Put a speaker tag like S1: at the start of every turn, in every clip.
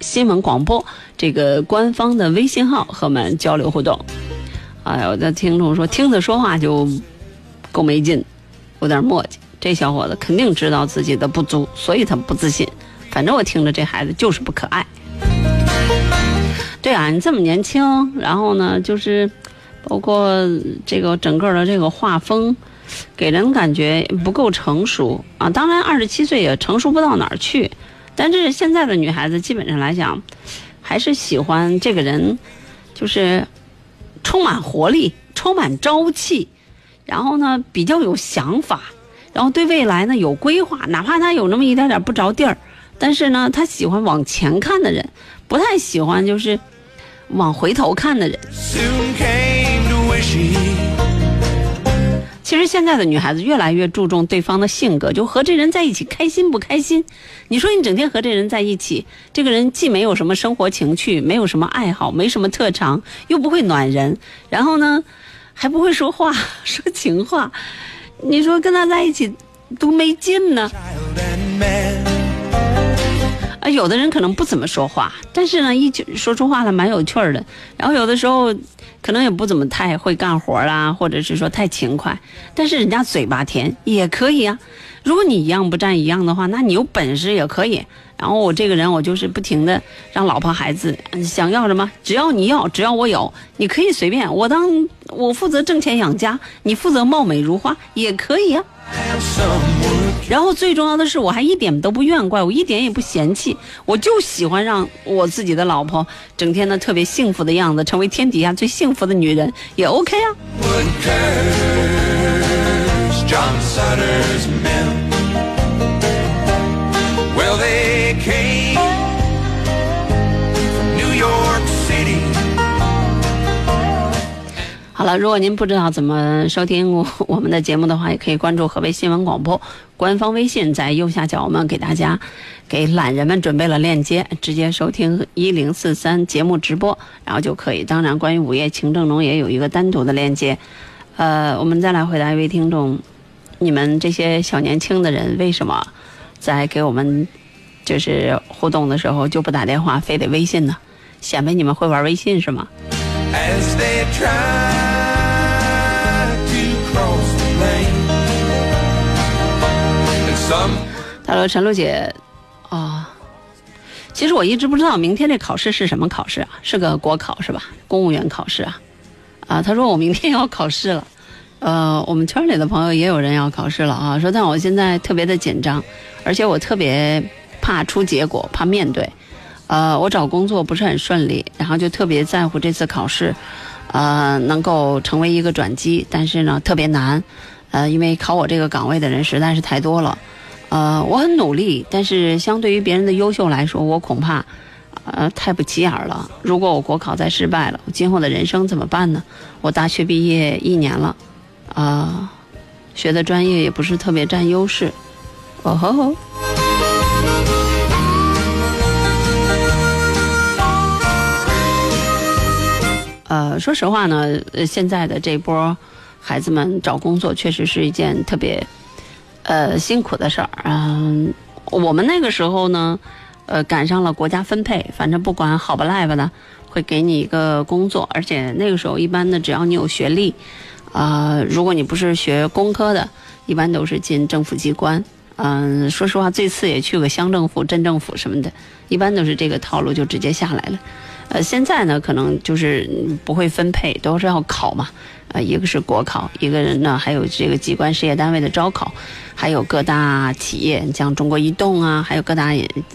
S1: 新闻广播这个官方的微信号和我们交流互动。哎，呀，我的听众说听他说话就够没劲，有点磨叽。这小伙子肯定知道自己的不足，所以他不自信。反正我听着这孩子就是不可爱。对啊，你这么年轻，然后呢，就是包括这个整个的这个画风，给人感觉不够成熟啊。当然，二十七岁也成熟不到哪儿去。但是现在的女孩子基本上来讲，还是喜欢这个人，就是充满活力、充满朝气，然后呢比较有想法，然后对未来呢有规划，哪怕他有那么一点点不着地儿，但是呢他喜欢往前看的人，不太喜欢就是往回头看的人。其实现在的女孩子越来越注重对方的性格，就和这人在一起开心不开心？你说你整天和这人在一起，这个人既没有什么生活情趣，没有什么爱好，没什么特长，又不会暖人，然后呢，还不会说话，说情话，你说跟他在一起多没劲呢？啊，有的人可能不怎么说话，但是呢，一说出话来蛮有趣儿的。然后有的时候可能也不怎么太会干活啦，或者是说太勤快，但是人家嘴巴甜也可以啊。如果你一样不占一样的话，那你有本事也可以。然后我这个人，我就是不停的让老婆孩子想要什么，只要你要，只要我有，你可以随便。我当我负责挣钱养家，你负责貌美如花也可以啊。然后最重要的是，我还一点都不怨怪，我一点也不嫌弃，我就喜欢让我自己的老婆整天呢特别幸福的样子，成为天底下最幸福的女人也 OK 啊。好了，如果您不知道怎么收听我我们的节目的话，也可以关注河北新闻广播官方微信，在右下角我们给大家给懒人们准备了链接，直接收听一零四三节目直播，然后就可以。当然，关于午夜情正浓也有一个单独的链接。呃，我们再来回答一位听众，你们这些小年轻的人为什么在给我们就是互动的时候就不打电话，非得微信呢？显摆你们会玩微信是吗？他说：“陈露姐，啊，其实我一直不知道明天这考试是什么考试啊？是个国考是吧？公务员考试啊？啊，他说我明天要考试了，呃，我们圈里的朋友也有人要考试了啊。说但我现在特别的紧张，而且我特别怕出结果，怕面对。呃，我找工作不是很顺利，然后就特别在乎这次考试，呃，能够成为一个转机，但是呢，特别难，呃，因为考我这个岗位的人实在是太多了。”呃，我很努力，但是相对于别人的优秀来说，我恐怕，呃，太不起眼了。如果我国考再失败了，我今后的人生怎么办呢？我大学毕业一年了，啊，学的专业也不是特别占优势。哦吼吼。呃，说实话呢，现在的这波孩子们找工作确实是一件特别。呃，辛苦的事儿，嗯，我们那个时候呢，呃，赶上了国家分配，反正不管好不赖吧的，会给你一个工作，而且那个时候一般的，只要你有学历，啊，如果你不是学工科的，一般都是进政府机关，嗯，说实话，最次也去个乡政府、镇政府什么的，一般都是这个套路就直接下来了。呃，现在呢，可能就是不会分配，都是要考嘛。呃，一个是国考，一个人呢还有这个机关事业单位的招考，还有各大企业，像中国移动啊，还有各大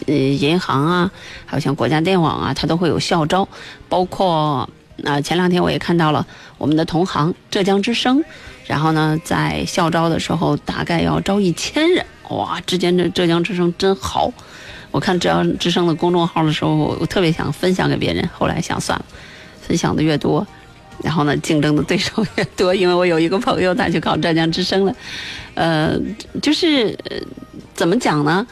S1: 呃银行啊，还有像国家电网啊，它都会有校招。包括啊，前两天我也看到了我们的同行浙江之声，然后呢，在校招的时候大概要招一千人，哇，之间这浙江之声真好。我看浙江之声的公众号的时候，我特别想分享给别人，后来想算了，分享的越多，然后呢，竞争的对手越多。因为我有一个朋友，他去考浙江之声了，呃，就是怎么讲呢？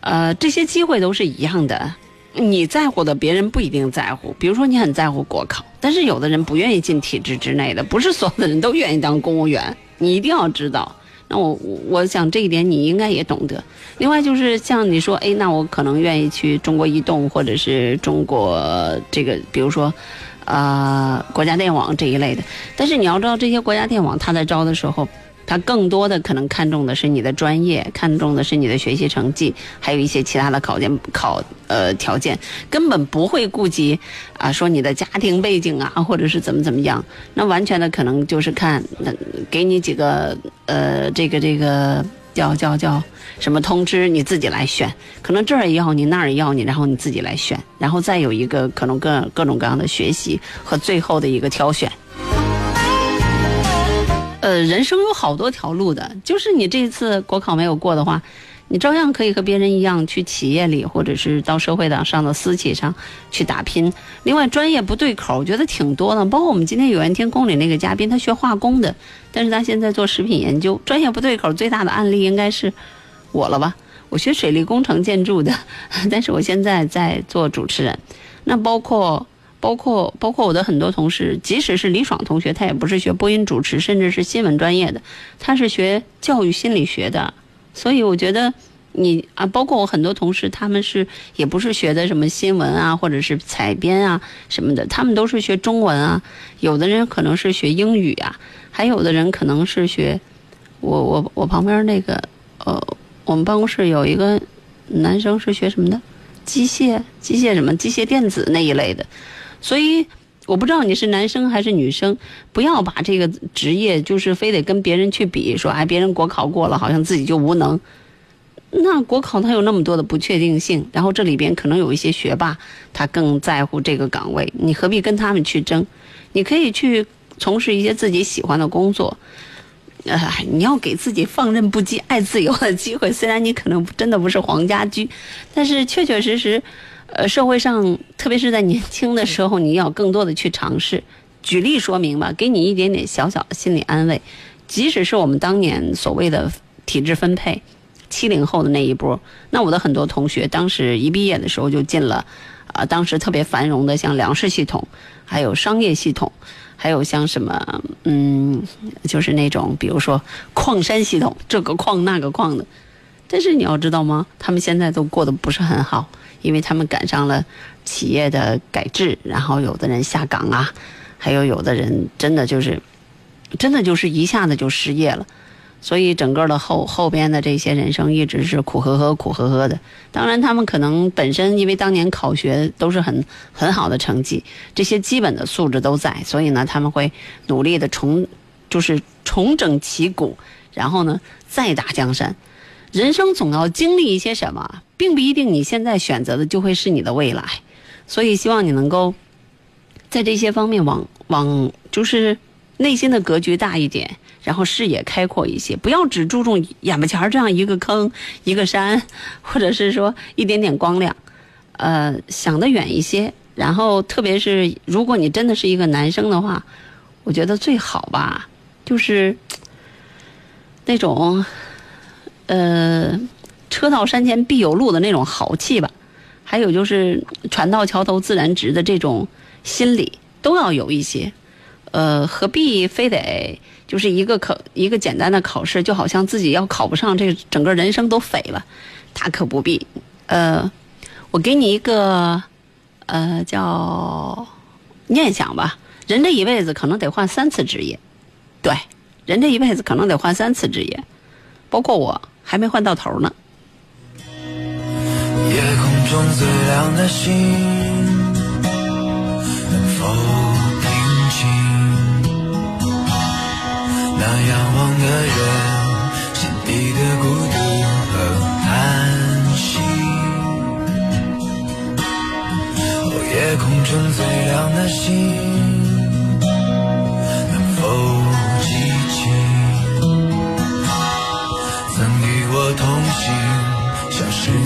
S1: 呃，这些机会都是一样的，你在乎的，别人不一定在乎。比如说，你很在乎国考，但是有的人不愿意进体制之内的，不是所有的人都愿意当公务员。你一定要知道。那我我想这一点你应该也懂得。另外就是像你说，哎，那我可能愿意去中国移动或者是中国这个，比如说，呃，国家电网这一类的。但是你要知道，这些国家电网他在招的时候。他更多的可能看重的是你的专业，看重的是你的学习成绩，还有一些其他的考件考呃条件，根本不会顾及啊说你的家庭背景啊，或者是怎么怎么样，那完全的可能就是看那给你几个呃这个这个叫叫叫什么通知，你自己来选，可能这儿要你那儿要你，然后你自己来选，然后再有一个可能各各种各样的学习和最后的一个挑选。呃，人生有好多条路的，就是你这次国考没有过的话，你照样可以和别人一样去企业里，或者是到社会上上的私企上去打拼。另外，专业不对口，我觉得挺多的。包括我们今天有缘天宫里那个嘉宾，他学化工的，但是他现在做食品研究，专业不对口最大的案例应该是我了吧？我学水利工程建筑的，但是我现在在做主持人。那包括。包括包括我的很多同事，即使是李爽同学，他也不是学播音主持，甚至是新闻专业的，他是学教育心理学的。所以我觉得你啊，包括我很多同事，他们是也不是学的什么新闻啊，或者是采编啊什么的，他们都是学中文啊。有的人可能是学英语啊，还有的人可能是学我我我旁边那个呃，我们办公室有一个男生是学什么的，机械机械什么机械电子那一类的。所以我不知道你是男生还是女生，不要把这个职业就是非得跟别人去比，说哎别人国考过了，好像自己就无能。那国考它有那么多的不确定性，然后这里边可能有一些学霸，他更在乎这个岗位，你何必跟他们去争？你可以去从事一些自己喜欢的工作，呃，你要给自己放任不羁、爱自由的机会。虽然你可能真的不是黄家驹，但是确确实实。呃，社会上，特别是在年轻的时候，你要更多的去尝试。举例说明吧，给你一点点小小的心理安慰。即使是我们当年所谓的体制分配，七零后的那一波，那我的很多同学当时一毕业的时候就进了，啊，当时特别繁荣的像粮食系统，还有商业系统，还有像什么，嗯，就是那种比如说矿山系统，这个矿那个矿的。但是你要知道吗？他们现在都过得不是很好。因为他们赶上了企业的改制，然后有的人下岗啊，还有有的人真的就是，真的就是一下子就失业了，所以整个的后后边的这些人生一直是苦呵呵、苦呵呵的。当然，他们可能本身因为当年考学都是很很好的成绩，这些基本的素质都在，所以呢，他们会努力的重，就是重整旗鼓，然后呢再打江山。人生总要经历一些什么，并不一定你现在选择的就会是你的未来，所以希望你能够在这些方面往往就是内心的格局大一点，然后视野开阔一些，不要只注重眼巴前这样一个坑、一个山，或者是说一点点光亮，呃，想得远一些。然后，特别是如果你真的是一个男生的话，我觉得最好吧，就是那种。呃，车到山前必有路的那种豪气吧，还有就是船到桥头自然直的这种心理都要有一些。呃，何必非得就是一个考一个简单的考试，就好像自己要考不上，这整个人生都废了。大可不必。呃，我给你一个呃叫念想吧，人这一辈子可能得换三次职业，对，人这一辈子可能得换三次职业，包括我。还没换到头呢。夜空中最亮的星，能否平静？那仰望的人，心底的孤独和叹息。哦，夜空中最亮的星。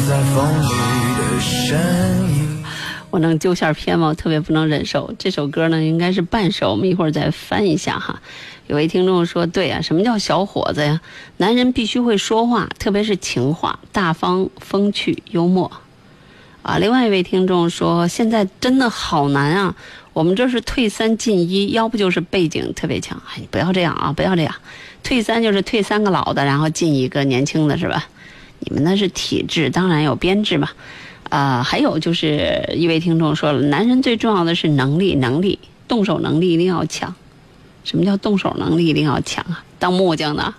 S1: 在风里的身影。我能揪线偏吗？我特别不能忍受这首歌呢，应该是半首，我们一会儿再翻一下哈。有位听众说：“对啊，什么叫小伙子呀？男人必须会说话，特别是情话，大方、风趣、幽默。”
S2: 啊，另外一位听众说，现在真的好难啊，我们这是退三进一，要不就是背景特别强。哎，不要这样啊，不要这样，退三就是退三个老的，然后进一个年轻的，是吧？你们那是体制，当然有编制嘛。啊，还有就是一位听众说了，男人最重要的是能力，能力，动手能力一定要强。什么叫动手能力一定要强啊？当木匠的。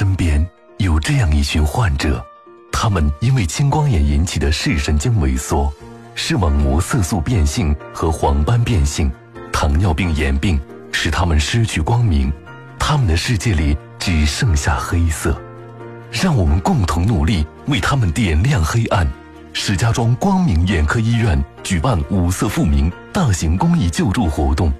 S3: 身边有这样一群患者，他们因为青光眼引起的视神经萎缩、视网膜色素变性和黄斑变性、糖尿病眼病，使他们失去光明，他们的世界里只剩下黑色。让我们共同努力，为他们点亮黑暗，石家庄光明眼科医院举办五色复明大型公益救助活动，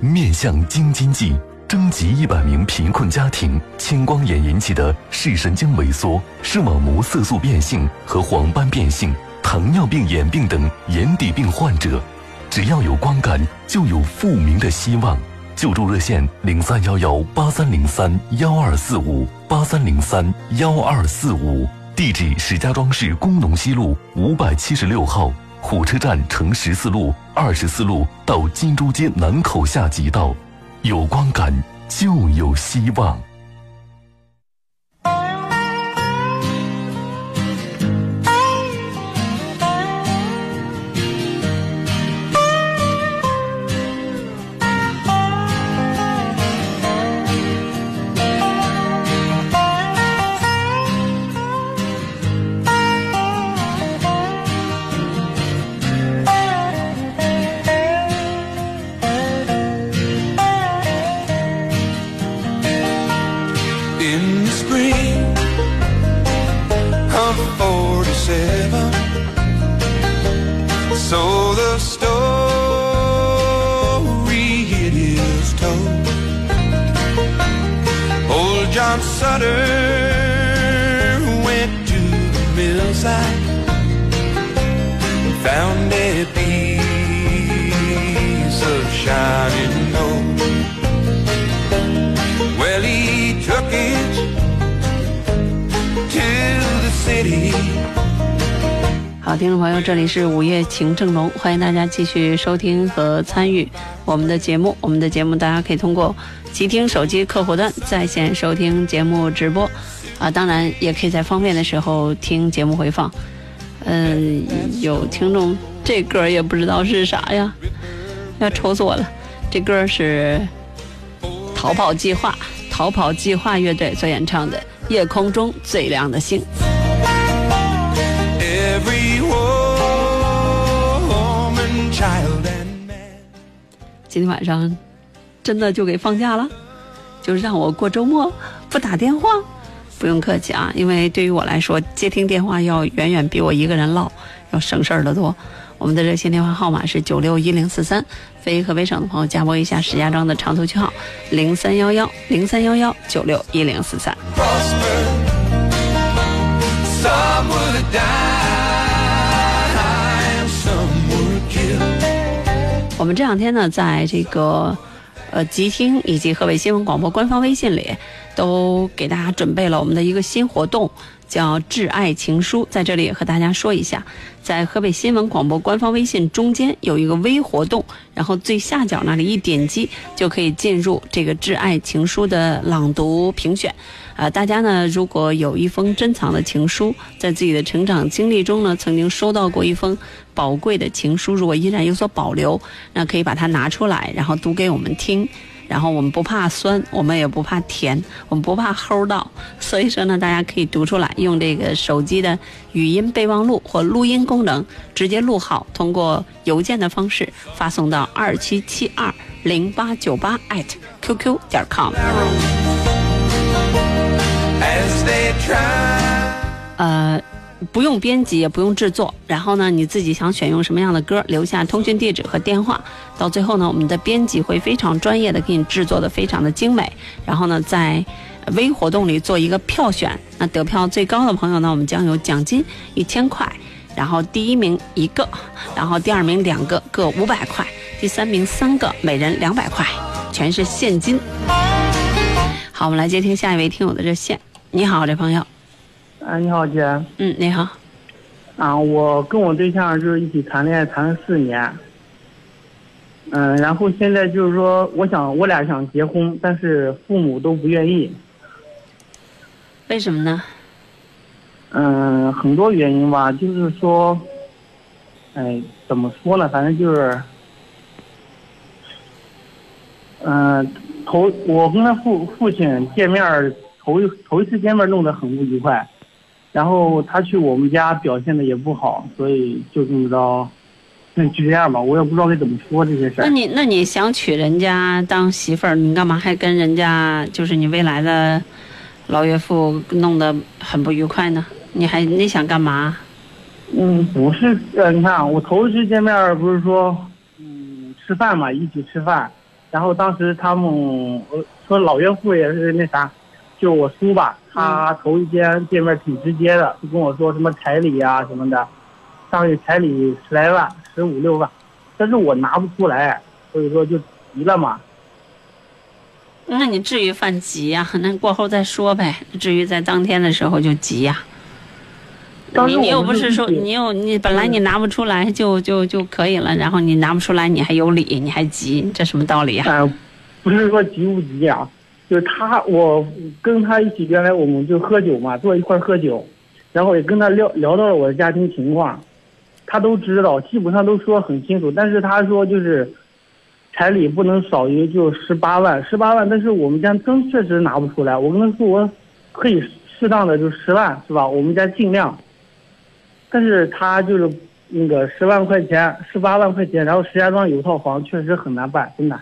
S3: 面向京津冀征集一百名贫困家庭青光眼引起的视神经萎缩、视网膜色素变性和黄斑变性、糖尿病眼病等眼底病患者，只要有光感，就有复明的希望。救助热线零三幺幺八三零三幺二四五八三零三幺二四五，地址石家庄市工农西路五百七十六号，火车站乘十四路、二十四路到金珠街南口下即到。有光感就有希望。
S4: free. I'm 47, so the story it is told. Old John Sutter went to the mill site, found a piece of shining
S1: 好，听众朋友，这里是午夜情正浓，欢迎大家继续收听和参与我们的节目。我们的节目大家可以通过极听手机客户端在线收听节目直播，啊，当然也可以在方便的时候听节目回放。嗯，有听众这歌也不知道是啥呀，要愁死我了。这歌是《逃跑计划》，逃跑计划乐队所演唱的《夜空中最亮的星》。今天晚上真的就给放假了，就让我过周末不打电话，不用客气啊，因为对于我来说，接听电话要远远比我一个人唠要省事儿的多。我们的热线电话号码是九六一零四三，非河北省的朋友加拨一下石家庄的长途区号零三幺幺零三幺幺九六一零四三。我们这两天呢，在这个呃吉听以及河北新闻广播官方微信里，都给大家准备了我们的一个新活动，叫“致爱情书”。在这里也和大家说一下，在河北新闻广播官方微信中间有一个微活动，然后最下角那里一点击就可以进入这个“致爱情书”的朗读评选。啊，大家呢，如果有一封珍藏的情书，在自己的成长经历中呢，曾经收到过一封宝贵的情书，如果依然有所保留，那可以把它拿出来，然后读给我们听。然后我们不怕酸，我们也不怕甜，我们不怕齁到。所以说呢，大家可以读出来，用这个手机的语音备忘录或录音功能，直接录好，通过邮件的方式发送到二七七二零八九八 at qq 点 com。呃，不用编辑，也不用制作。然后呢，你自己想选用什么样的歌，留下通讯地址和电话。到最后呢，我们的编辑会非常专业的给你制作的非常的精美。然后呢，在微活动里做一个票选，那得票最高的朋友呢，我们将有奖金一千块。然后第一名一个，然后第二名两个，各五百块。第三名三个，每人两百块，全是现金。好，我们来接听下一位听友的热线。你好，这朋友。
S5: 啊，你好，姐。
S1: 嗯，你好。
S5: 啊，我跟我对象就是一起谈恋爱谈了四年。嗯，然后现在就是说，我想我俩想结婚，但是父母都不愿意。
S1: 为什么呢？
S5: 嗯，很多原因吧，就是说，哎，怎么说呢？反正就是，嗯。头，我跟他父父亲见面头一头一次见面弄得很不愉快，然后他去我们家表现的也不好，所以就这么着，那就这样吧，我也不知道该怎么说这些事儿。
S1: 那你那你想娶人家当媳妇儿，你干嘛还跟人家就是你未来的老岳父弄得很不愉快呢？你还你想干嘛？
S5: 嗯，不是，呃，你看啊，我头一次见面不是说，嗯，吃饭嘛，一起吃饭，然后当时他们呃说老岳父也是那啥，就我叔吧，他头一天见面挺直接的，就跟我说什么彩礼啊什么的，上去彩礼十来万，十五六万，但是我拿不出来，所以说就急了嘛。
S1: 那你至于犯急呀、那过后再说呗。至于在当天的时候就急呀、你你又不是说你又你本来你拿不出来就就就可以了，然后你拿不出来你还有理，你还急，这什么道理呀、
S5: 哎、不是说急不急啊，就是他，我跟他一起，原来我们就喝酒嘛，坐一块喝酒，然后也跟他聊聊到了我的家庭情况，他都知道，基本上都说很清楚，但是他说就是彩礼不能少于就十八万，十八万，但是我们家真确实拿不出来，我跟他说我可以适当的就十万是吧？我们家尽量，但是他就是那个十万块钱，十八万块钱，然后石家庄有套房，确实很难办，真的。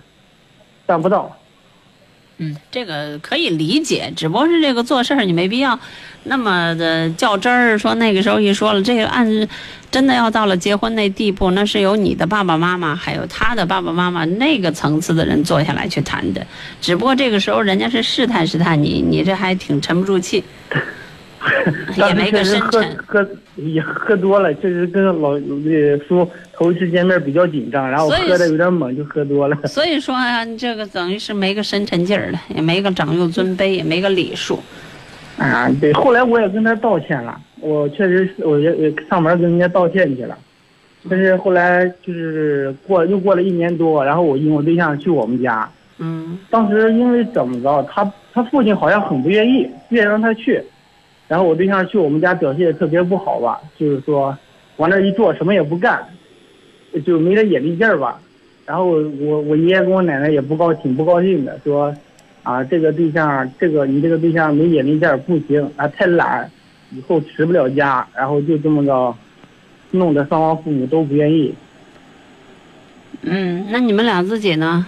S5: 办不到。
S1: 嗯，这个可以理解，只不过是这个做事儿你没必要那么的较真儿。说那个时候一说了，这个案子真的要到了结婚那地步，那是由你的爸爸妈妈还有他的爸爸妈妈那个层次的人坐下来去谈的。只不过这个时候人家是试探试探你，你这还挺沉不住气，也没个深
S5: 喝
S1: 沉。
S5: 喝也喝多了，确实跟老呃叔头一次见面比较紧张，然后喝的有点猛，就喝多了。
S1: 所以说啊，你这个等于是没个深沉劲儿的，也没个长幼尊卑，也没个礼数。
S5: 啊，对，后来我也跟他道歉了，我确实是我也也上门跟人家道歉去了，但是后来就是过又过了一年多，然后我引我对象去我们家，
S1: 嗯
S5: 当时因为怎么着，他他父亲好像很不愿意，不愿意让他去，然后我对象去我们家表现也特别不好吧，就是说往那一坐什么也不干，就没点眼力劲儿吧。然后我我爷爷跟我奶奶也不高挺不高兴的，说啊这个对象这个你这个对象没眼力劲儿不行啊太懒，以后持不了家，然后就这么着，弄得双方父母都不愿意。
S1: 嗯，那你们俩自己呢？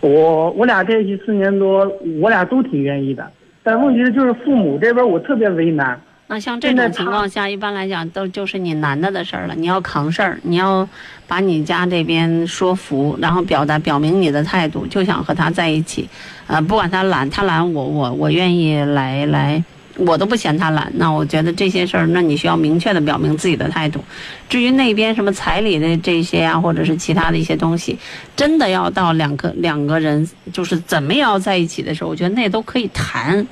S5: 我我俩在一起四年多，我俩都挺愿意的，但问题是就是父母这边我特别为难。
S1: 那像这种情况下，一般来讲都就是你男的的事儿了，你要扛事儿，你要把你家这边说服，然后表达表明你的态度，就想和他在一起，呃，不管他懒，他懒，我我我愿意来来，我都不嫌他懒。那我觉得这些事儿，那你需要明确的表明自己的态度。至于那边什么彩礼的这些啊，或者是其他的一些东西，真的要到两个两个人就是怎么也要在一起的时候，我觉得那都可以谈。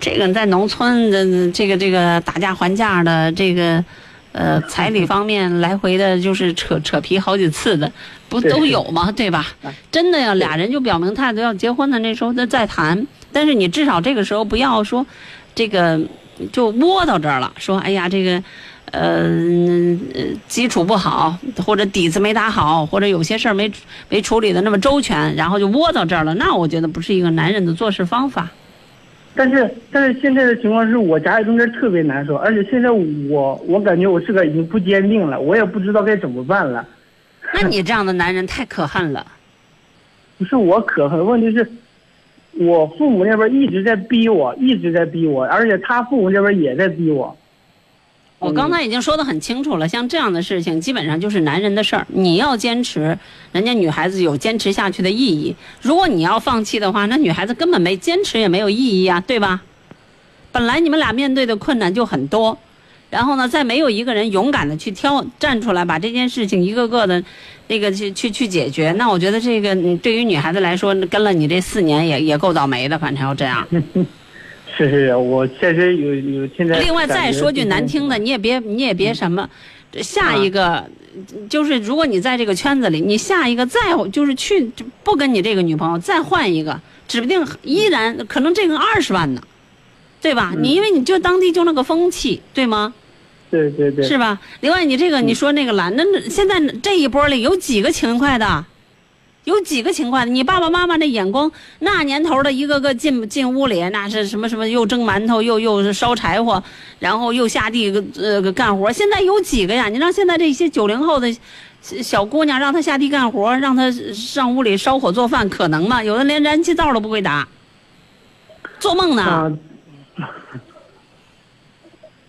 S1: 这个在农村的这个这个打架还价的这个，呃，彩礼方面来回的就是扯扯皮好几次的，不都有吗？对吧？真的要俩人就表明态度，要结婚的那时候再再谈。但是你至少这个时候不要说，这个就窝到这儿了，说哎呀这个。呃，呃基础不好，或者底子没打好，或者有些事儿没没处理的那么周全，然后就窝到这儿了，那我觉得不是一个男人的做事方法。
S5: 但是但是现在的情况是我夹在中间特别难受，而且现在我我感觉我自个已经不坚定了，我也不知道该怎么办了。
S1: 那你这样的男人太可恨了。
S5: 不是我可恨，问题是，我父母那边一直在逼我，一直在逼我，而且他父母那边也在逼我。
S1: 我刚才已经说得很清楚了，像这样的事情基本上就是男人的事儿。你要坚持，人家女孩子有坚持下去的意义。如果你要放弃的话，那女孩子根本没坚持也没有意义啊，对吧？本来你们俩面对的困难就很多，然后呢，再没有一个人勇敢的去挑站出来，把这件事情一个个的，那个去去去解决。那我觉得这个嗯对于女孩子来说，跟了你这四年也也够倒霉的，反正要这样。
S5: 是是，我确实有有现在。
S1: 另外再说句难听的，你也别你也别什么，这下一个、就是如果你在这个圈子里，你下一个再就是去就不跟你这个女朋友再换一个，指不定依然可能这个二十万呢，对吧？你因为你就当地就那个风气，对吗？
S5: 对对对，
S1: 是吧？另外你这个你说那个懒，那那现在这一波里有几个勤快的？有几个勤快的？你爸爸妈妈那眼光，那年头的一个个进进屋里，那是什么什么又蒸馒头又又是烧柴火，然后又下地呃干活。现在有几个呀？你让现在这些九零后的小姑娘让她下地干活，让她上屋里烧火做饭，可能吗？有的连燃气灶都不会打，做梦呢。
S5: 啊，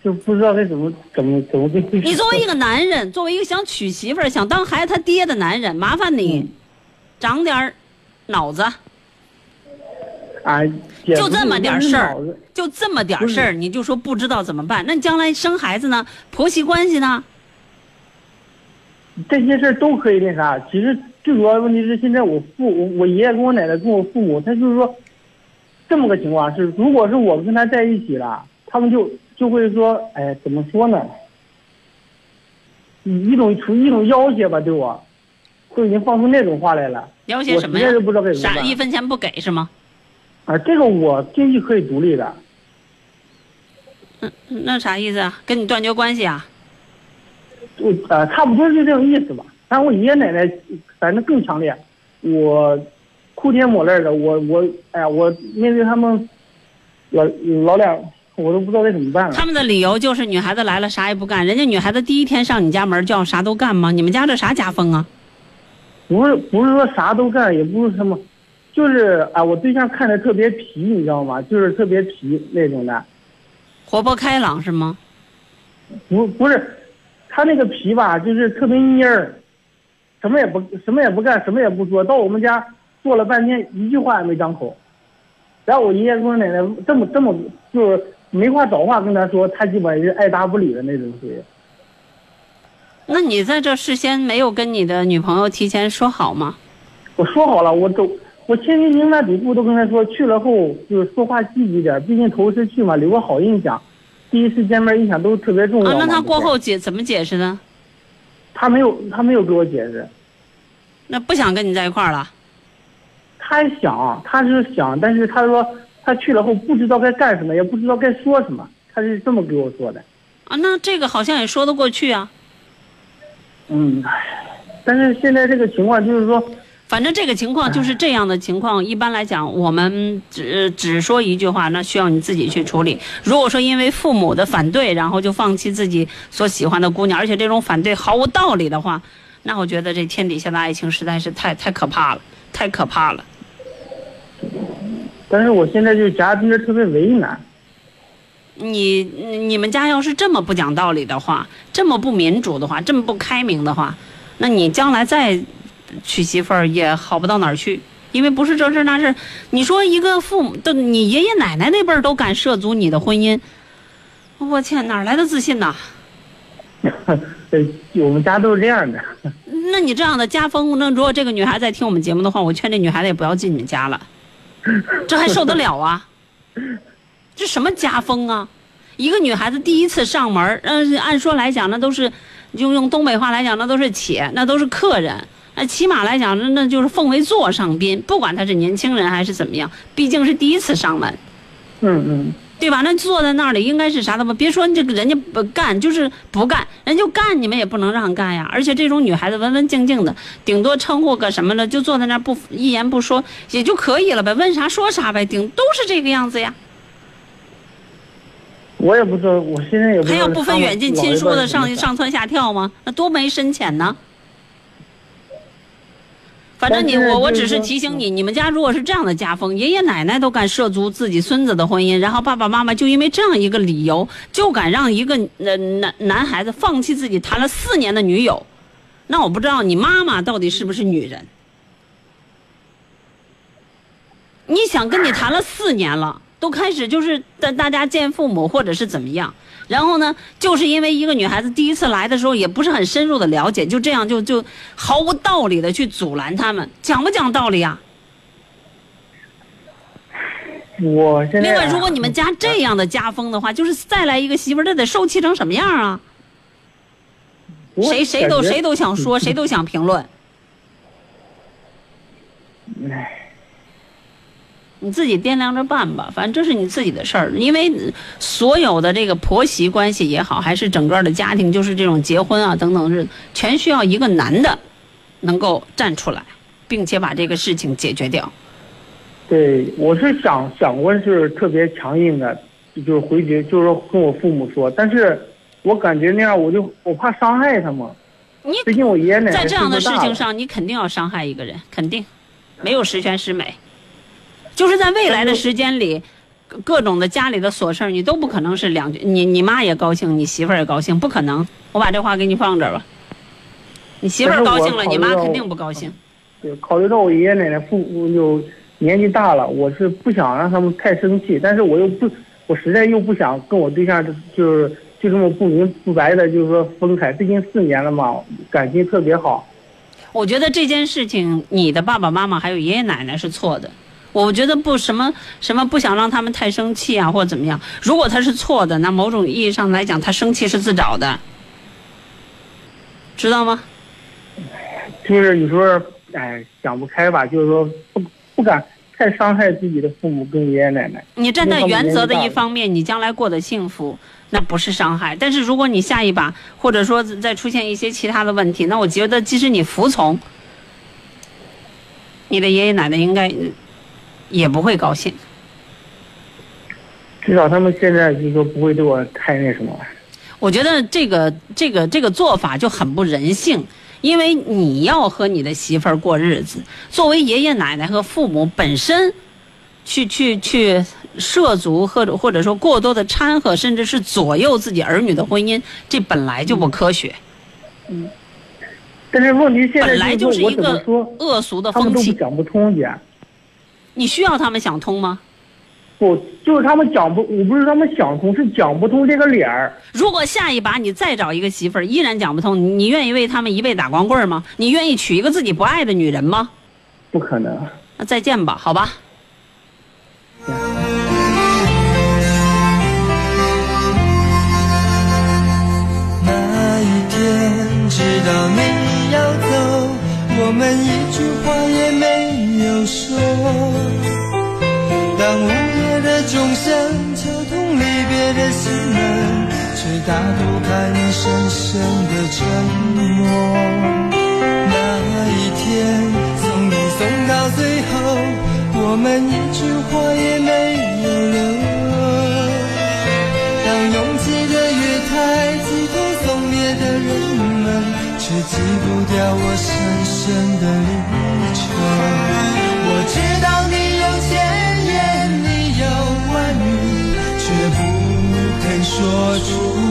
S5: 就不知道该怎么怎么怎么跟你。
S1: 你作为一个男人，作为一个想娶媳妇儿、想当孩子他爹的男人，麻烦你长点儿脑子，
S5: 啊，
S1: 就这么点儿事儿就这么点儿事儿，你就说不知道怎么办？那你将来生孩子呢？婆媳关系呢？
S5: 这些事儿都可以那啥。其实最主要的问题是，现在我父我我爷爷跟我奶奶跟我父母，他就是说这么个情况是，如果是我跟他在一起了，他们就就会说，哎，怎么说呢？以一种处于一种要挟吧，对我，都已经放出那种话来了。
S1: 要些什么呀
S5: 我实在是不知道该怎么
S1: 啥一分钱不给是吗？
S5: 啊，这个我经济可以独立的。
S1: 嗯那啥意思啊？跟你断绝关系啊？
S5: 我呃，差不多就这种意思吧。但是我爷爷奶奶反正更强烈，我哭天抹泪的，我我哎呀，我面对他们老老两，我都不知道该怎么办了。
S1: 他们的理由就是女孩子来了啥也不干，人家女孩子第一天上你家门就要啥都干吗？你们家这啥家风啊？
S5: 不是不是说啥都干，也不是什么，就是啊，我对象看着特别皮，你知道吗？就是特别皮那种的，
S1: 活泼开朗是吗？
S5: 不不是，他那个皮吧，就是特别蔫儿，什么也不什么也不干，什么也不说，到我们家坐了半天，一句话也没张口。然后我爷爷跟我奶奶这么这么就是没话找话跟他说，他基本是爱答不理的那种属于。
S1: 那你在这事先没有跟你的女朋友提前说好吗？
S5: 我说好了，我都我千叮咛万嘱咐都跟他说，去了后就是说话积极点，毕竟头一次去嘛，留个好印象。第一次见面印象都特别重要
S1: 啊，那他过后解怎么解释呢？
S5: 他没有他没有给我解释，
S1: 那不想跟你在一块儿了？
S5: 他想他是想，但是他说他去了后不知道该干什么，也不知道该说什么，他是这么给我说的。
S1: 啊，那这个好像也说得过去啊。
S5: 嗯，但是现在这个情况就是说，
S1: 反正这个情况就是这样的情况，一般来讲，我们只只说一句话，那需要你自己去处理。如果说因为父母的反对，然后就放弃自己所喜欢的姑娘，而且这种反对毫无道理的话，那我觉得这天底下的爱情实在是太太可怕了，太可怕了。
S5: 但是我现在就夹逼着特别为难。
S1: 你你们家要是这么不讲道理的话，这么不民主的话，这么不开明的话，那你将来再娶媳妇儿也好不到哪儿去。因为不是这事儿那事儿，你说一个父母的你爷爷奶奶那辈儿都敢涉足你的婚姻，我天，哪儿来的自信呐？
S5: 呃，我们家都是这样的。
S1: 那你这样的家风，那如果这个女孩在听我们节目的话，我劝这女孩子也不要进你们家了，这还受得了啊？这什么家风啊？一个女孩子第一次上门，嗯、按说来讲，那都是就用东北话来讲，那都是且，那都是客人。那起码来讲，那那就是奉为座上宾，不管他是年轻人还是怎么样，毕竟是第一次上门。
S5: 嗯嗯，
S1: 对吧？那坐在那里应该是啥的吧？别说这个人家不干，就是不干，人就干，你们也不能让干呀。而且这种女孩子文文静静的，顶多称呼个什么的，就坐在那儿不一言不说也就可以了呗，问啥说啥呗，顶都是这个样子呀。
S5: 我也不知道，我现在也不知道
S1: 还要不分远近亲疏的上上蹿下跳吗？那多没深浅呢。反正你我我只是提醒你，你们家如果是这样的家风，爷爷奶奶都敢涉足自己孙子的婚姻，然后爸爸妈妈就因为这样一个理由，就敢让一个呃男男孩子放弃自己谈了四年的女友，那我不知道你妈妈到底是不是女人？你想跟你谈了四年了，都开始就是大大家见父母或者是怎么样，然后呢，就是因为一个女孩子第一次来的时候也不是很深入的了解，就这样就就毫无道理的去阻拦他们，讲不讲道理啊？
S5: 我现在
S1: 另外，如果你们家这样的家风的话，就是再来一个媳妇儿，这得受气成什么样啊？谁谁都谁都想说，谁都想评论，
S5: 唉
S1: 你自己掂量着办吧。反正这是你自己的事儿，因为呃所有的这个婆媳关系也好，还是整个的家庭，就是这种结婚啊等等，是全需要一个男的能够站出来，并且把这个事情解决掉。
S5: 对，我是想想过是特别强硬的，就是回绝，就是说跟我父母说，但是我感觉那样我就我怕伤害他们。
S1: 你
S5: 毕竟我爷爷奶奶
S1: 在这样的事情上，你肯定要伤害一个人，肯定没有十全十美。就是在未来的时间里，各种的家里的琐事儿，你都不可能是两句，你你妈也高兴，你媳妇儿也高兴，不可能。我把这话给你放这儿吧。你媳妇儿高兴了，你妈肯定不高兴。
S5: 对，考虑到我爷爷奶奶父母有年纪大了，我是不想让他们太生气，但是我又不，我实在又不想跟我对象就是就这么不明不白的，就是说分开。最近四年了嘛，感情特别好。
S1: 我觉得这件事情，你的爸爸妈妈还有爷爷奶奶是错的。我觉得不什么什么不想让他们太生气啊，或者怎么样。如果他是错的，那某种意义上来讲，他生气是自找的，知道吗？
S5: 就是有时候，哎，想不开吧，就是说不不敢太伤害自己的父母跟爷爷奶奶。
S1: 你站在原则的一方面，你将来过得幸福，那不是伤害。但是如果你下一把，或者说再出现一些其他的问题，那我觉得即使你服从，你的爷爷奶奶应该也不会高兴。
S5: 至少他们现在就是说不会对我太那什么。
S1: 我觉得这个这个这个做法就很不人性。因为你要和你的媳妇儿过日子，作为爷爷奶奶和父母本身，去去去涉足或者或者说过多的掺和，甚至是左右自己儿女的婚姻，这本来就不科学。
S5: 嗯。但是问题现在
S1: 本来就是一个恶俗的风气，
S5: 讲不通姐。
S1: 你需要他们想通吗？
S5: 不，就是他们讲不，我不是他们想通，是讲不通这个理儿。
S1: 如果下一把你再找一个媳妇儿，依然讲不通，你愿意为他们一辈打光棍吗？你愿意娶一个自己不爱的女人吗？
S5: 不可能。
S1: 那再见吧，好吧。
S6: 那一天知道你要走，我们一句话也没有说。当午夜的钟声敲痛离别的心门，却打破看深深的沉默。那一天送你送到最后，我们一句话也没有留。当拥挤的月台挤痛送别的人们，却挤不掉我深深的离我。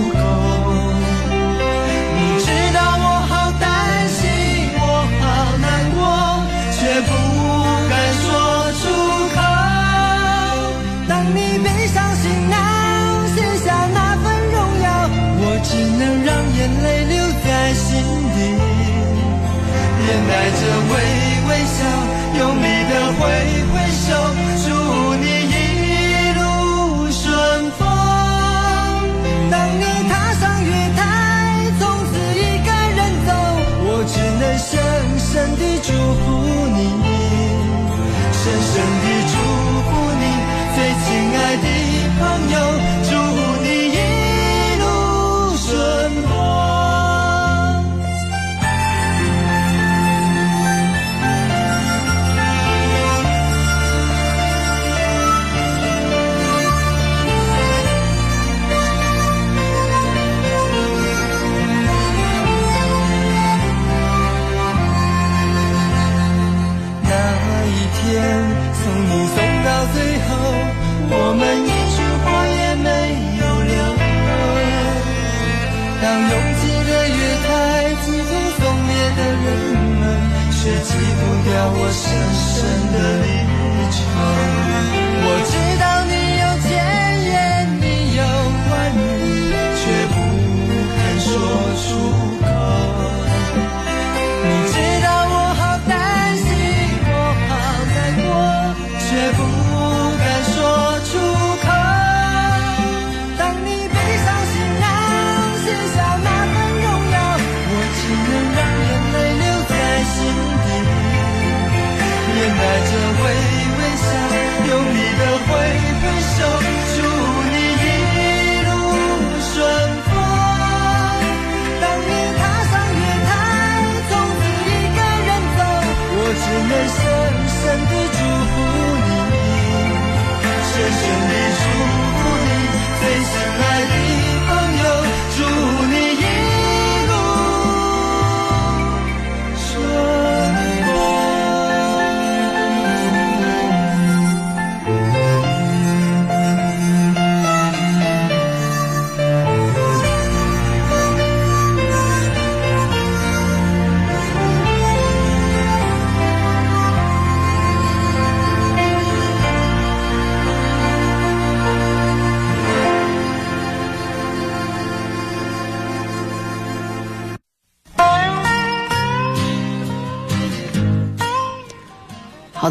S6: 挤不掉我深深的离
S1: 愁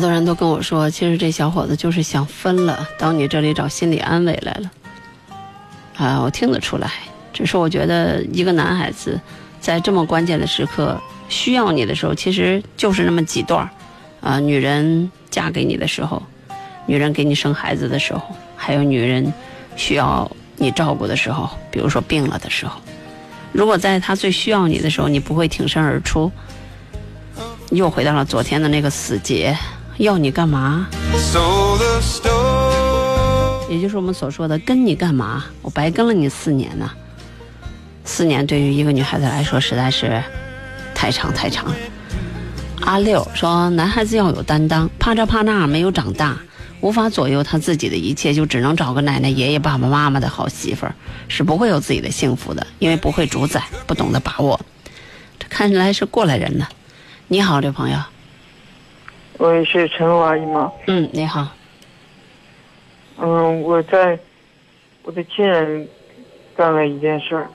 S1: 多人都跟我说，其实这小伙子就是想分了，到你这里找心理安慰来了。啊，我听得出来，只是我觉得一个男孩子在这么关键的时刻需要你的时候，其实就是那么几段。啊，女人嫁给你的时候，女人给你生孩子的时候，还有女人需要你照顾的时候，比如说病了的时候。如果在她最需要你的时候，你不会挺身而出，又回到了昨天的那个死结，要你干嘛也就是我们所说的跟你干嘛？我白跟了你四年呢。四年对于一个女孩子来说实在是太长太长了。阿六说，男孩子要有担当，怕这怕那，没有长大，无法左右他自己的一切，就只能找个奶奶、爷爷、爸爸妈妈的好媳妇儿，是不会有自己的幸福的，因为不会主宰，不懂得把握。这看来是过来人呢。你好，这朋友。
S7: 喂，是陈露阿姨吗？
S1: 嗯，你好。
S7: 嗯，我在我的亲人干了一件事儿，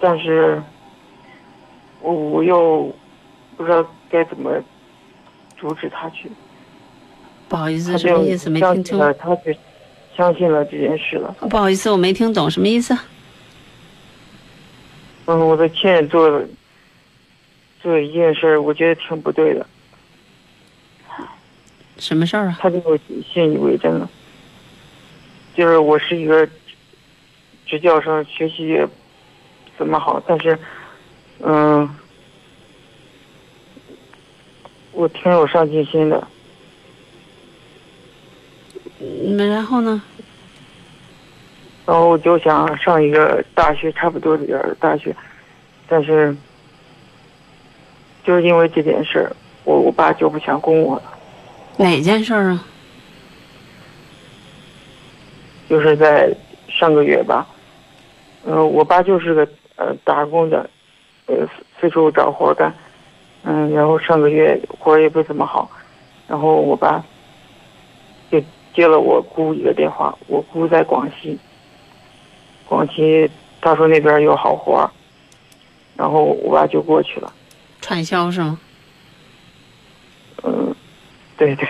S7: 但是我我又不知道该怎么阻止他去。
S1: 不好意思，
S7: 他就
S1: 什么意思？没听清。
S7: 他就相信了这件事了。
S1: 不好意思，我没听懂，什么意思？
S7: 嗯，我的亲人做了做了一件事儿，我觉得挺不对的，
S1: 什么事儿啊？
S7: 他对我信以为真了。就是我是一个职教生，学习也不怎么好，但是，嗯，我挺有上进心的。
S1: 嗯，然后呢？
S7: 然后我就想上一个大学差不多点儿的大学，但是就是因为这件事儿，我我爸就不想供我了。
S1: 哪件事儿啊？
S7: 就是在上个月吧，嗯、我爸就是个呃打工的，呃四处找活干，嗯，然后上个月活儿也不怎么好，然后我爸就接了我姑一个电话，我姑在广西，广西他说那边有好活儿，然后我爸就过去了，
S1: 传销是吗？
S7: 嗯，对对，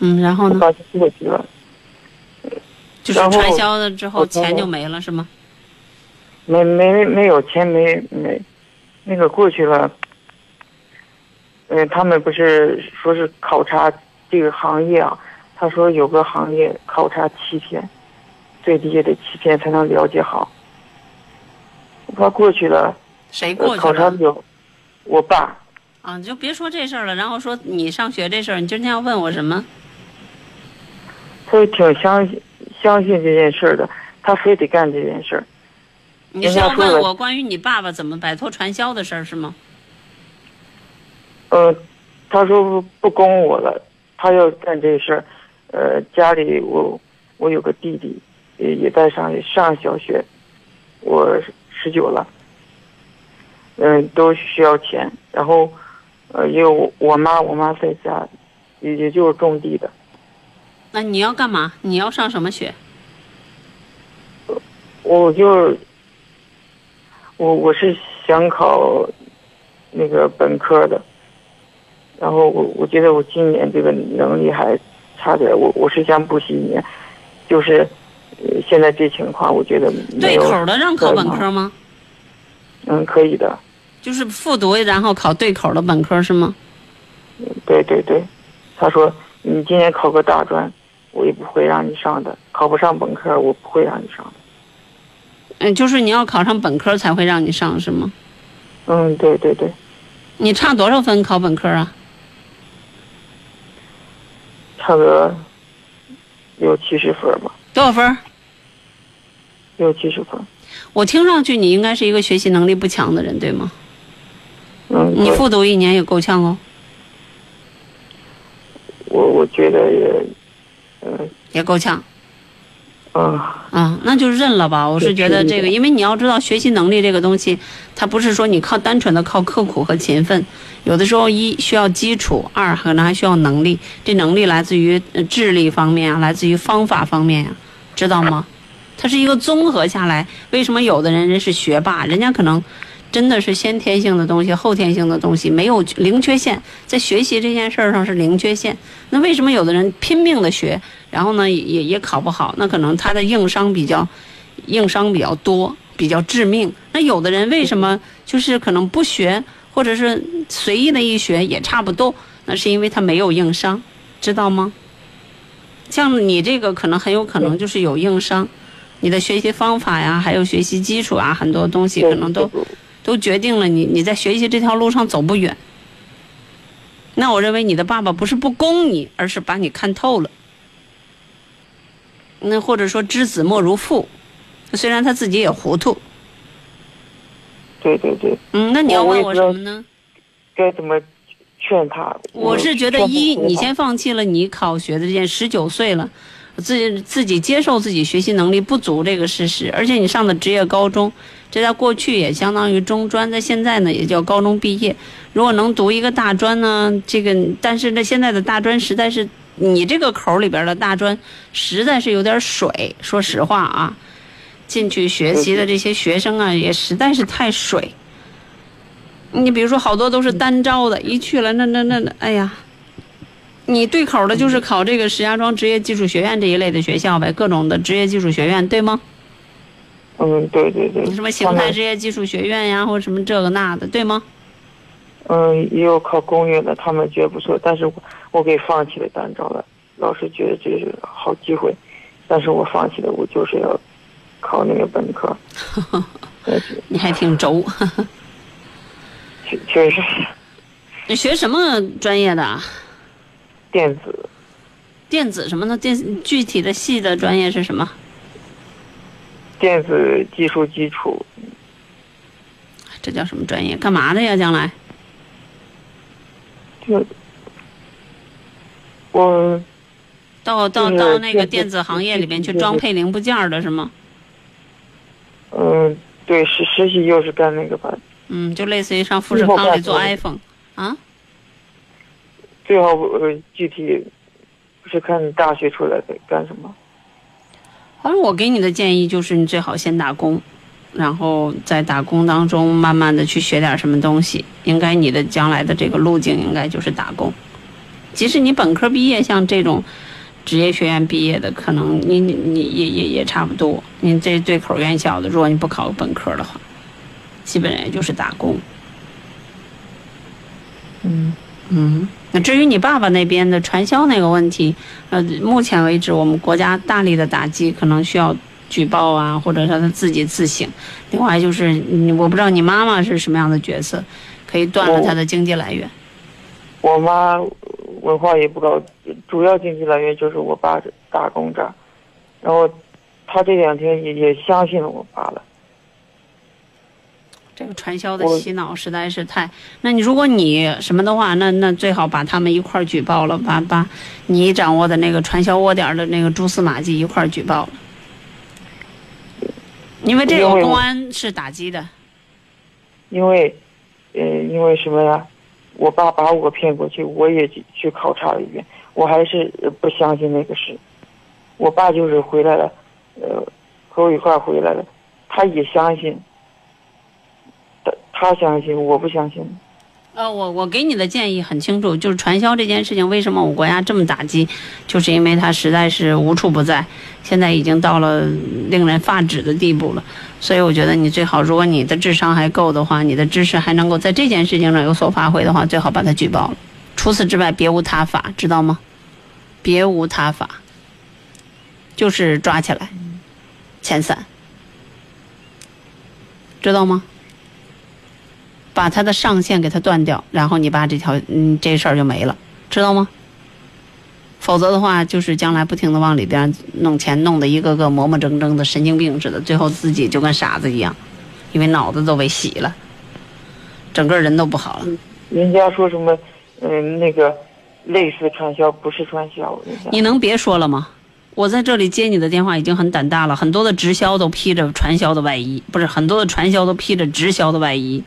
S1: 嗯，然后呢？
S7: 我爸就过去了，
S1: 就是传销了之后钱就没了是吗？
S7: 没没没有钱没没，那个过去了。嗯，他们不是说是考察这个行业啊？他说有个行业考察七天，最低也得七天才能了解好。我爸过去了，
S1: 谁过去
S7: 考察
S1: 了？
S7: 有我爸，
S1: 啊，你就别说这事儿了，然后说你上学这事儿，你今天要问我什么？
S7: 他也挺相信相信这件事儿的，他非得干这件事儿。
S1: 你是要问我关于你爸爸怎么摆脱传销的事儿是吗？
S7: 呃，他说不不供我了，他要干这事儿。呃，家里我我有个弟弟，也也在上上小学，我十九了，嗯、都需要钱。然后，呃，也有我我妈，我妈在家，也也就是种地的。
S1: 那你要干嘛？你要上什么学？
S7: 我就我我是想考那个本科的，然后我我觉得我今年这个能力还差点，我我是想补习一年，就是呃现在这情况，我觉得没
S1: 对口的让考本科吗？
S7: 嗯，可以的，
S1: 就是复读然后考对口的本科是吗？
S7: 对对对，他说你今年考个大专，我也不会让你上的，考不上本科，我不会让你上的。
S1: 嗯，就是你要考上本科才会让你上是吗？
S7: 嗯，对对对，
S1: 你差多少分考本科啊？
S7: 差个六七十分吧，
S1: 多少分？
S7: 六七十分。
S1: 我听上去你应该是一个学习能力不强的人，对吗？
S7: 嗯，
S1: 你复读一年也够呛哦，
S7: 我我觉得也，呃，
S1: 也够呛。
S7: 啊，
S1: 啊，那就认了吧。我是觉得这个，因为你要知道，学习能力这个东西，它不是说你靠单纯的靠刻苦和勤奋，有的时候一需要基础，二可能还需要能力。这能力来自于呃智力方面啊，来自于方法方面呀、知道吗？它是一个综合下来。为什么有的人人是学霸，人家可能真的是先天性的东西，后天性的东西没有零缺陷，在学习这件事儿上是零缺陷。那为什么有的人拼命的学，然后呢也也考不好？那可能他的硬伤比较硬伤比较多，比较致命。那有的人为什么就是可能不学，或者是随意的一学也差不多？那是因为他没有硬伤，知道吗？像你这个可能很有可能就是有硬伤，你的学习方法呀，还有学习基础啊，很多东西可能都都决定了你你在学习这条路上走不远。那我认为你的爸爸不是不供你，而是把你看透了。那或者说知子莫如父，虽然他自己也糊涂。
S7: 对对对，
S1: 嗯，那你要问我什么呢？
S7: 该怎么劝他？
S1: 我是觉得一，你先放弃了你考学的这件，十九岁了，自己自己接受自己学习能力不足这个事实，而且你上的职业高中，这在过去也相当于中专，在现在呢也叫高中毕业。如果能读一个大专呢，这个但是那现在的大专实在是你这个口里边的大专实在是有点水，说实话啊，进去学习的这些学生啊也实在是太水。你比如说，好多都是单招的，一去了那那那那，哎呀，你对口的就是考这个石家庄职业技术学院这一类的学校呗，各种的职业技术学院，对吗？
S7: 嗯，对对对，
S1: 什么邢台职业技术学院呀，或者什么这个那的，对吗？
S7: 嗯，也有考公园的，他们觉得不错，但是我我给放弃了单招了。老师觉得这是好机会，但是我放弃了，我就是要考那个本科。
S1: 你还挺轴。
S7: 确确实是
S1: 你学什么专业的啊？
S7: 电子，
S1: 电子什么呢？电具体的系的专业是什么？
S7: 电子技术基础，
S1: 这叫什么专业？干嘛的呀？将来？
S7: 就我
S1: 到到到那个
S7: 电子
S1: 行业里边去装配零部件儿的是吗？
S7: 嗯，对实实习就是干那个吧，
S1: 嗯，就类似于上富士康里做 iPhone 啊？
S7: 最好呃具体不是看你大学出来的干什么。
S1: 反正我给你的建议就是，你最好先打工，然后在打工当中慢慢的去学点什么东西。应该你的将来的这个路径应该就是打工。即使你本科毕业，像这种职业学院毕业的，可能你你你也也也差不多。你这对口院校的，如果你不考本科的话，基本上也就是打工。
S7: 嗯
S1: 嗯，那至于你爸爸那边的传销那个问题，呃，目前为止我们国家大力的打击，可能需要举报啊，或者让他自己自省。另外就是，嗯我不知道你妈妈是什么样的角色，可以断了他的经济来源。
S7: 我妈文化也不高，主要经济来源就是我爸打工这儿，然后他这两天也也相信了我爸了。
S1: 这个传销的洗脑实在是太……那你如果你什么的话，那那最好把他们一块儿举报了，把把你掌握的那个传销窝点的那个蛛丝马迹一块儿举报了，因为这个公安是打击的。
S7: 因为，呃，因为什么呀？我爸把我骗过去，我也去去考察了一遍，我还是呃不相信那个事。我爸就是回来了，呃，和我一块儿回来了，他也相信，他相信，我不相信。
S1: 呃，我我给你的建议很清楚，就是传销这件事情，为什么我们国家这么打击，就是因为它实在是无处不在，现在已经到了令人发指的地步了。所以我觉得你最好，如果你的智商还够的话，你的知识还能够在这件事情上有所发挥的话，最好把它举报了。除此之外，别无他法，知道吗？别无他法，就是抓起来，遣散，知道吗？把他的上限给他断掉，然后你把这条嗯这事儿就没了，知道吗？否则的话，就是将来不停的往里边弄钱，弄得一个个磨磨蹭蹭的神经病似的，最后自己就跟傻子一样，因为脑子都被洗了，整个人都不好了。
S7: 人家说什么，嗯、那个类似传销不是传销，
S1: 你能别说了吗？我在这里接你的电话已经很胆大了，很多的直销都披着传销的外衣，不是很多的传销都披着直销的外衣，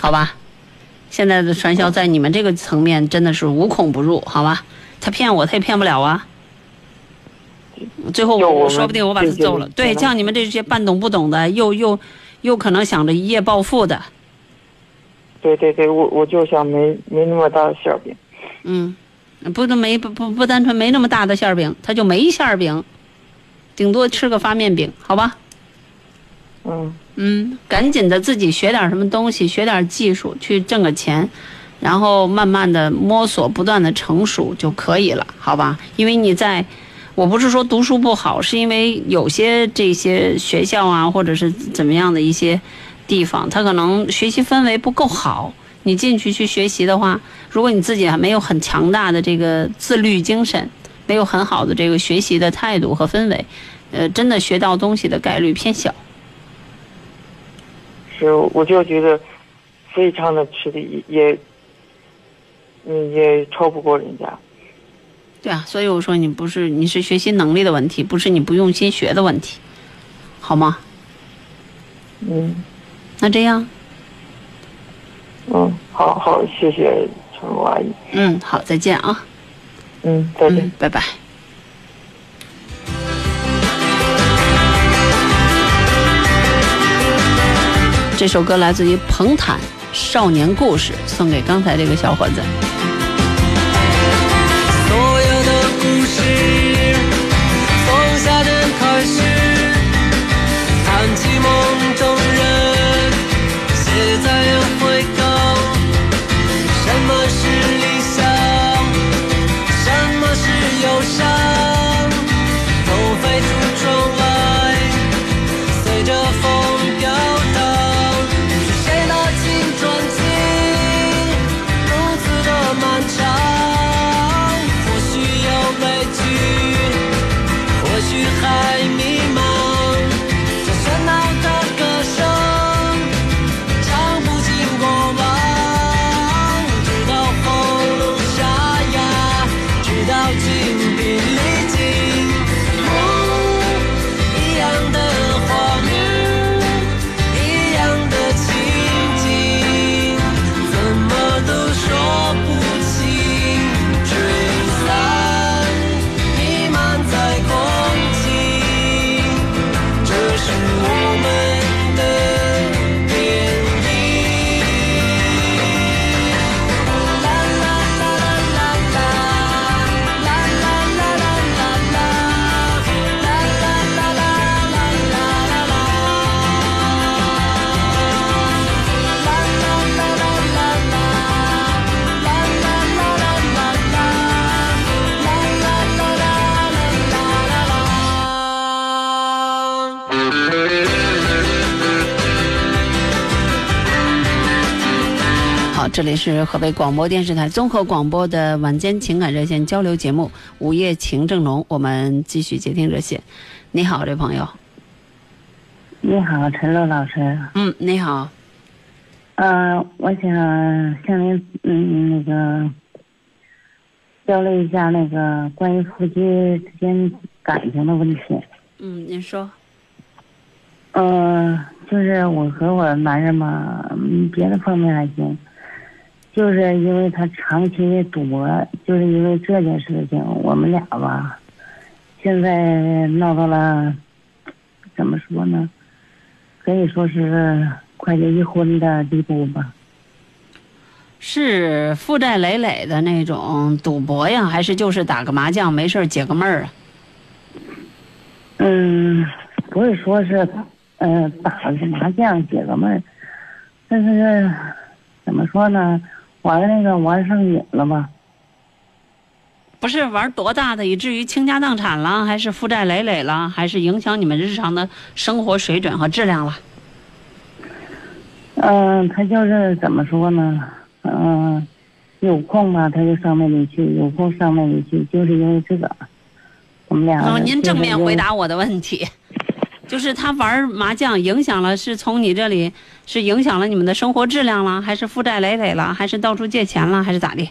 S1: 好吧？现在的传销在你们这个层面真的是无孔不入，好吧？他骗我，他也骗不了啊。最后我
S7: 我
S1: 说不定我把他揍了。对，像你们这些半懂不懂的，又又又可能想着一夜暴富的。
S7: 对对对，我我就想没没那么大的馅儿饼。
S1: 嗯，不都没不不不单纯没那么大的馅儿饼，他就没馅儿饼，顶多吃个发面饼，好吧？
S7: 嗯
S1: 嗯，赶紧的自己学点什么东西，学点技术去挣个钱，然后慢慢的摸索，不断的成熟就可以了，好吧？因为你在，我不是说读书不好，是因为有些这些学校啊，或者是怎么样的一些地方，他可能学习氛围不够好。你进去去学习的话，如果你自己还没有很强大的这个自律精神，没有很好的这个学习的态度和氛围，呃，真的学到东西的概率偏小。
S7: 是，我就觉得非常的吃力，也嗯也超不过人家。
S1: 对啊，所以我说你不是你是学习能力的问题，不是你不用心学的问题，好吗？
S7: 嗯
S1: 那这样，
S7: 嗯，好好，谢谢陈露阿姨。
S1: 嗯，好，再见啊，
S7: 嗯，再见。
S1: 嗯，拜拜。这首歌来自于彭坦《少年故事》，送给刚才这个小伙子。
S6: 所有的故事从夏天开始，谈起梦中人，写在这
S1: 里是河北广播电视台综合广播的晚间情感热线交流节目《午夜情正浓》，我们继续接听热线。你好，这朋友。
S8: 你好，陈乐老师。
S1: 嗯，你好。
S8: 嗯、我想向您嗯那个交流一下那个关于夫妻之间感情的问题。
S1: 嗯，您说。
S8: 嗯、就是我和我男人嘛，嗯，别的方面还行，就是因为他长期的赌博，就是因为这件事情，我们俩吧，现在闹到了，怎么说呢？可以说是快离婚的地步吧。
S1: 是负债累累的那种赌博呀，还是就是打个麻将没事儿解个闷儿啊？
S8: 嗯，不是说是，呃，打个麻将解个闷儿，但是怎么说呢？玩那个玩上瘾了吧？
S1: 不是玩多大的，以至于倾家荡产了，还是负债累累了，还是影响你们日常的生活水准和质量了？
S8: 嗯、他就是怎么说呢？嗯、有空吧，他就上那里去；有空上那里去，就是因为这个，我们俩。
S1: 哦，您正面回
S8: 答。
S1: 答我的问题，就是他玩麻将影响了，是从你这里是影响了你们的生活质量了，还是负债累累了，还是到处借钱了，还是咋的？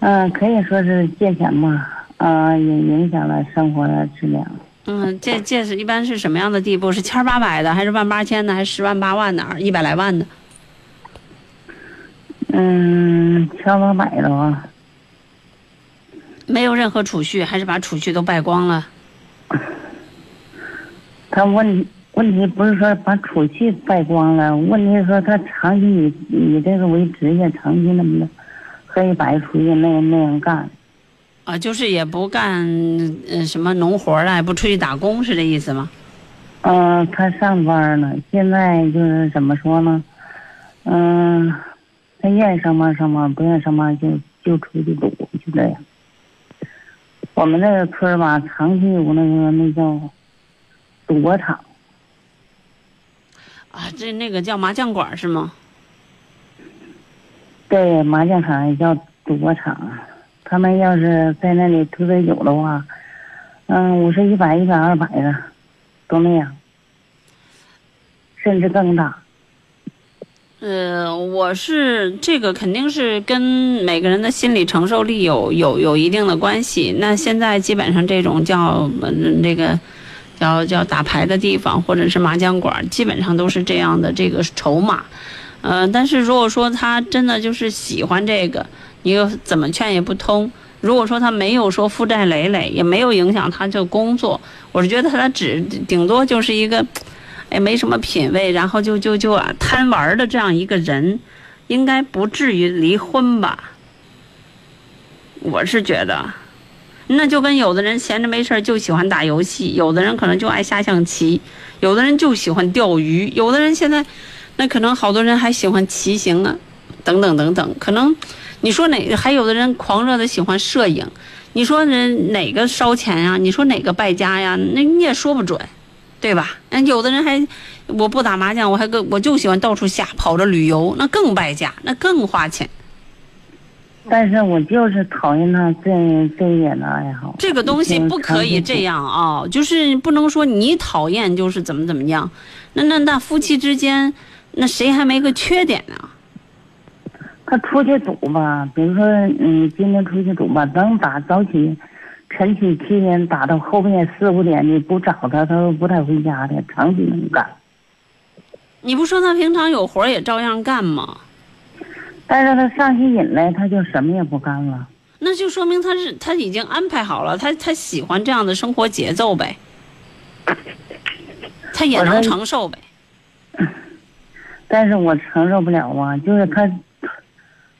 S8: 嗯、可以说是借钱嘛，啊、也影响了生活的质量。
S1: 嗯，借借是一般是什么样的地步？是千八百的，还是万八千的，还是十万八万的，一百来万的？
S8: 嗯，千八百的啊。
S1: 没有任何储蓄，还是把储蓄都败光了？
S8: 他问问题不是说把储蓄败光了，问题是说他长期以以这个为职业，长期那么的黑白出去那样那样干。
S1: 啊，就是也不干呃什么农活了，也不出去打工，是这意思吗？
S8: 嗯、他上班呢，现在就是怎么说呢？嗯、他愿意上班上班，不愿意上班就就出去赌，就这样。我们那个村吧，长期有那个那叫赌博场，
S1: 啊，这那个叫麻将馆是吗？
S8: 对，麻将场也叫赌博场。他们要是在那里特别有的话，嗯，五十、一百、一百、二百的，都那样，甚至更大。
S1: 呃，我是这个肯定是跟每个人的心理承受力有有有一定的关系。那现在基本上这种叫呃那个叫叫打牌的地方或者是麻将馆，基本上都是这样的这个筹码。呃，但是如果说他真的就是喜欢这个，你又怎么劝也不通。如果说他没有说负债累累，也没有影响他这工作，我是觉得他只顶多就是一个。哎，没什么品位，然后就就就啊贪玩的这样一个人，应该不至于离婚吧？我是觉得，那就跟有的人闲着没事儿就喜欢打游戏，有的人可能就爱下象棋，有的人就喜欢钓鱼，有的人现在，那可能好多人还喜欢骑行啊，等等等等，可能你说哪还有的人狂热的喜欢摄影，你说人哪个烧钱呀？你说哪个败家呀？那你也说不准。对吧？嗯，有的人还，我不打麻将，我还跟我就喜欢到处瞎跑着旅游，那更败家，那更花钱。
S8: 但是我就是讨厌他这这一点的爱好。
S1: 这个东西不可以这样啊、就是不能说你讨厌就是怎么怎么样。那那那夫妻之间，那谁还没个缺点呢？
S8: 他出去赌吧，比如说，嗯，今天出去赌吧，能打早起，晨起七点打到后面四五点，你不找他，他都不太回家的，长期能干。
S1: 你不说他平常有活儿也照样干吗？
S8: 但是他上起瘾来，他就什么也不干了。
S1: 那就说明他是他已经安排好了，他他喜欢这样的生活节奏呗，他也能承受呗。
S8: 但是我承受不了啊，就是他，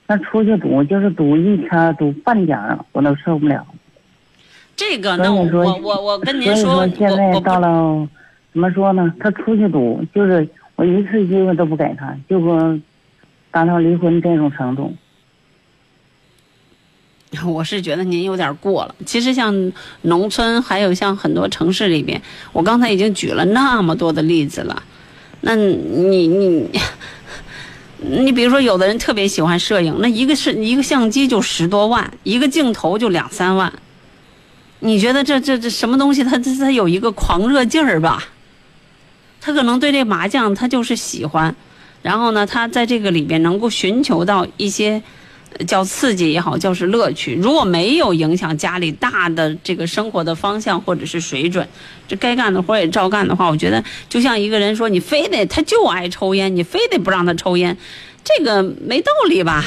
S8: 他出去赌，就是赌一天，赌半点儿，我都受不了。
S1: 这个，那我我我我跟您说，
S8: 说现在到了，怎么说呢？他出去赌，就是我一次机会都不给他，就说达到离婚这种程度。
S1: 我是觉得您有点过了。其实像农村，还有像很多城市里边，我刚才已经举了那么多的例子了。那你你你比如说，有的人特别喜欢摄影，那一个是一个相机就十多万，一个镜头就两三万。你觉得这这这什么东西？他他他有一个狂热劲儿吧？他可能对这麻将他就是喜欢，然后呢，他在这个里边能够寻求到一些。叫刺激也好，叫是乐趣。如果没有影响家里大的这个生活的方向或者是水准，这该干的活也照干的话，我觉得就像一个人说，你非得他就爱抽烟，你非得不让他抽烟，这个没道理吧？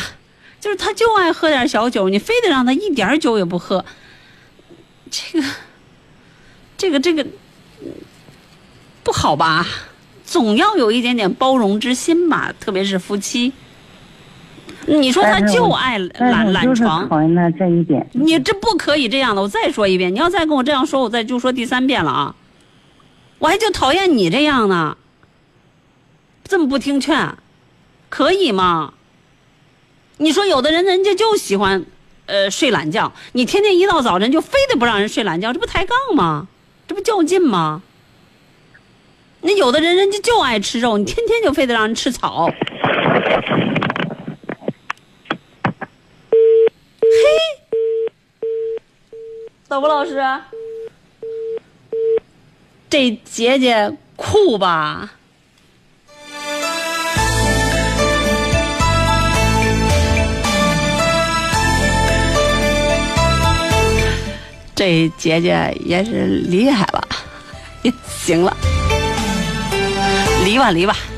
S1: 就是他就爱喝点小酒，你非得让他一点酒也不喝，这个，这个，这个不好吧？总要有一点点包容之心吧，特别是夫妻。你说他就爱懒懒床，
S8: 讨厌他这一点。
S1: 你这不可以这样的。我再说一遍，你要再跟我这样说，我再就说第三遍了啊！我还就讨厌你这样呢，这么不听劝，可以吗？你说有的人人家就喜欢，呃，睡懒觉，你天天一到早晨就非得不让人睡懒觉，这不抬杠吗？这不较劲吗？那有的人人家就爱吃肉，你天天就非得让人吃草。嘿走吧，老师。这姐姐酷吧？这姐姐也是厉害了，也 行了，离吧离吧。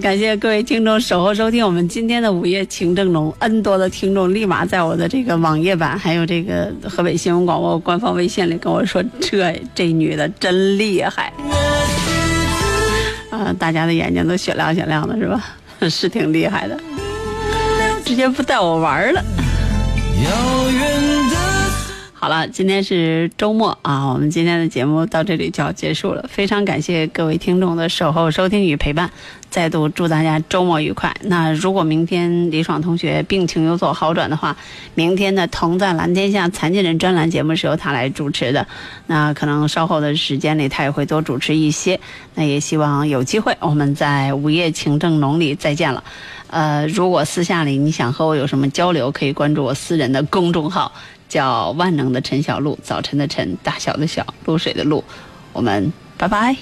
S1: 感谢各位听众守候收听我们今天的午夜情正浓。N 多的听众立马在我的这个网页版，还有这个河北新闻广播官方微信里跟我说：“这这女的真厉害。”啊，大家的眼睛都雪亮雪亮的，是吧？是挺厉害的，直接不带我玩了。
S6: 遥远的
S1: 好了，今天是周末啊，我们今天的节目到这里就要结束了。非常感谢各位听众的守候、收听与陪伴，再度祝大家周末愉快。那如果明天李爽同学病情有所好转的话，明天的《同在蓝天下》残疾人专栏节目是由他来主持的。那可能稍后的时间里他也会多主持一些。那也希望有机会我们在午夜情正浓里再见了。呃，如果私下里你想和我有什么交流，可以关注我私人的公众号。叫万能的陈小璐，早晨的晨，大小的小，露水的露，我们拜拜。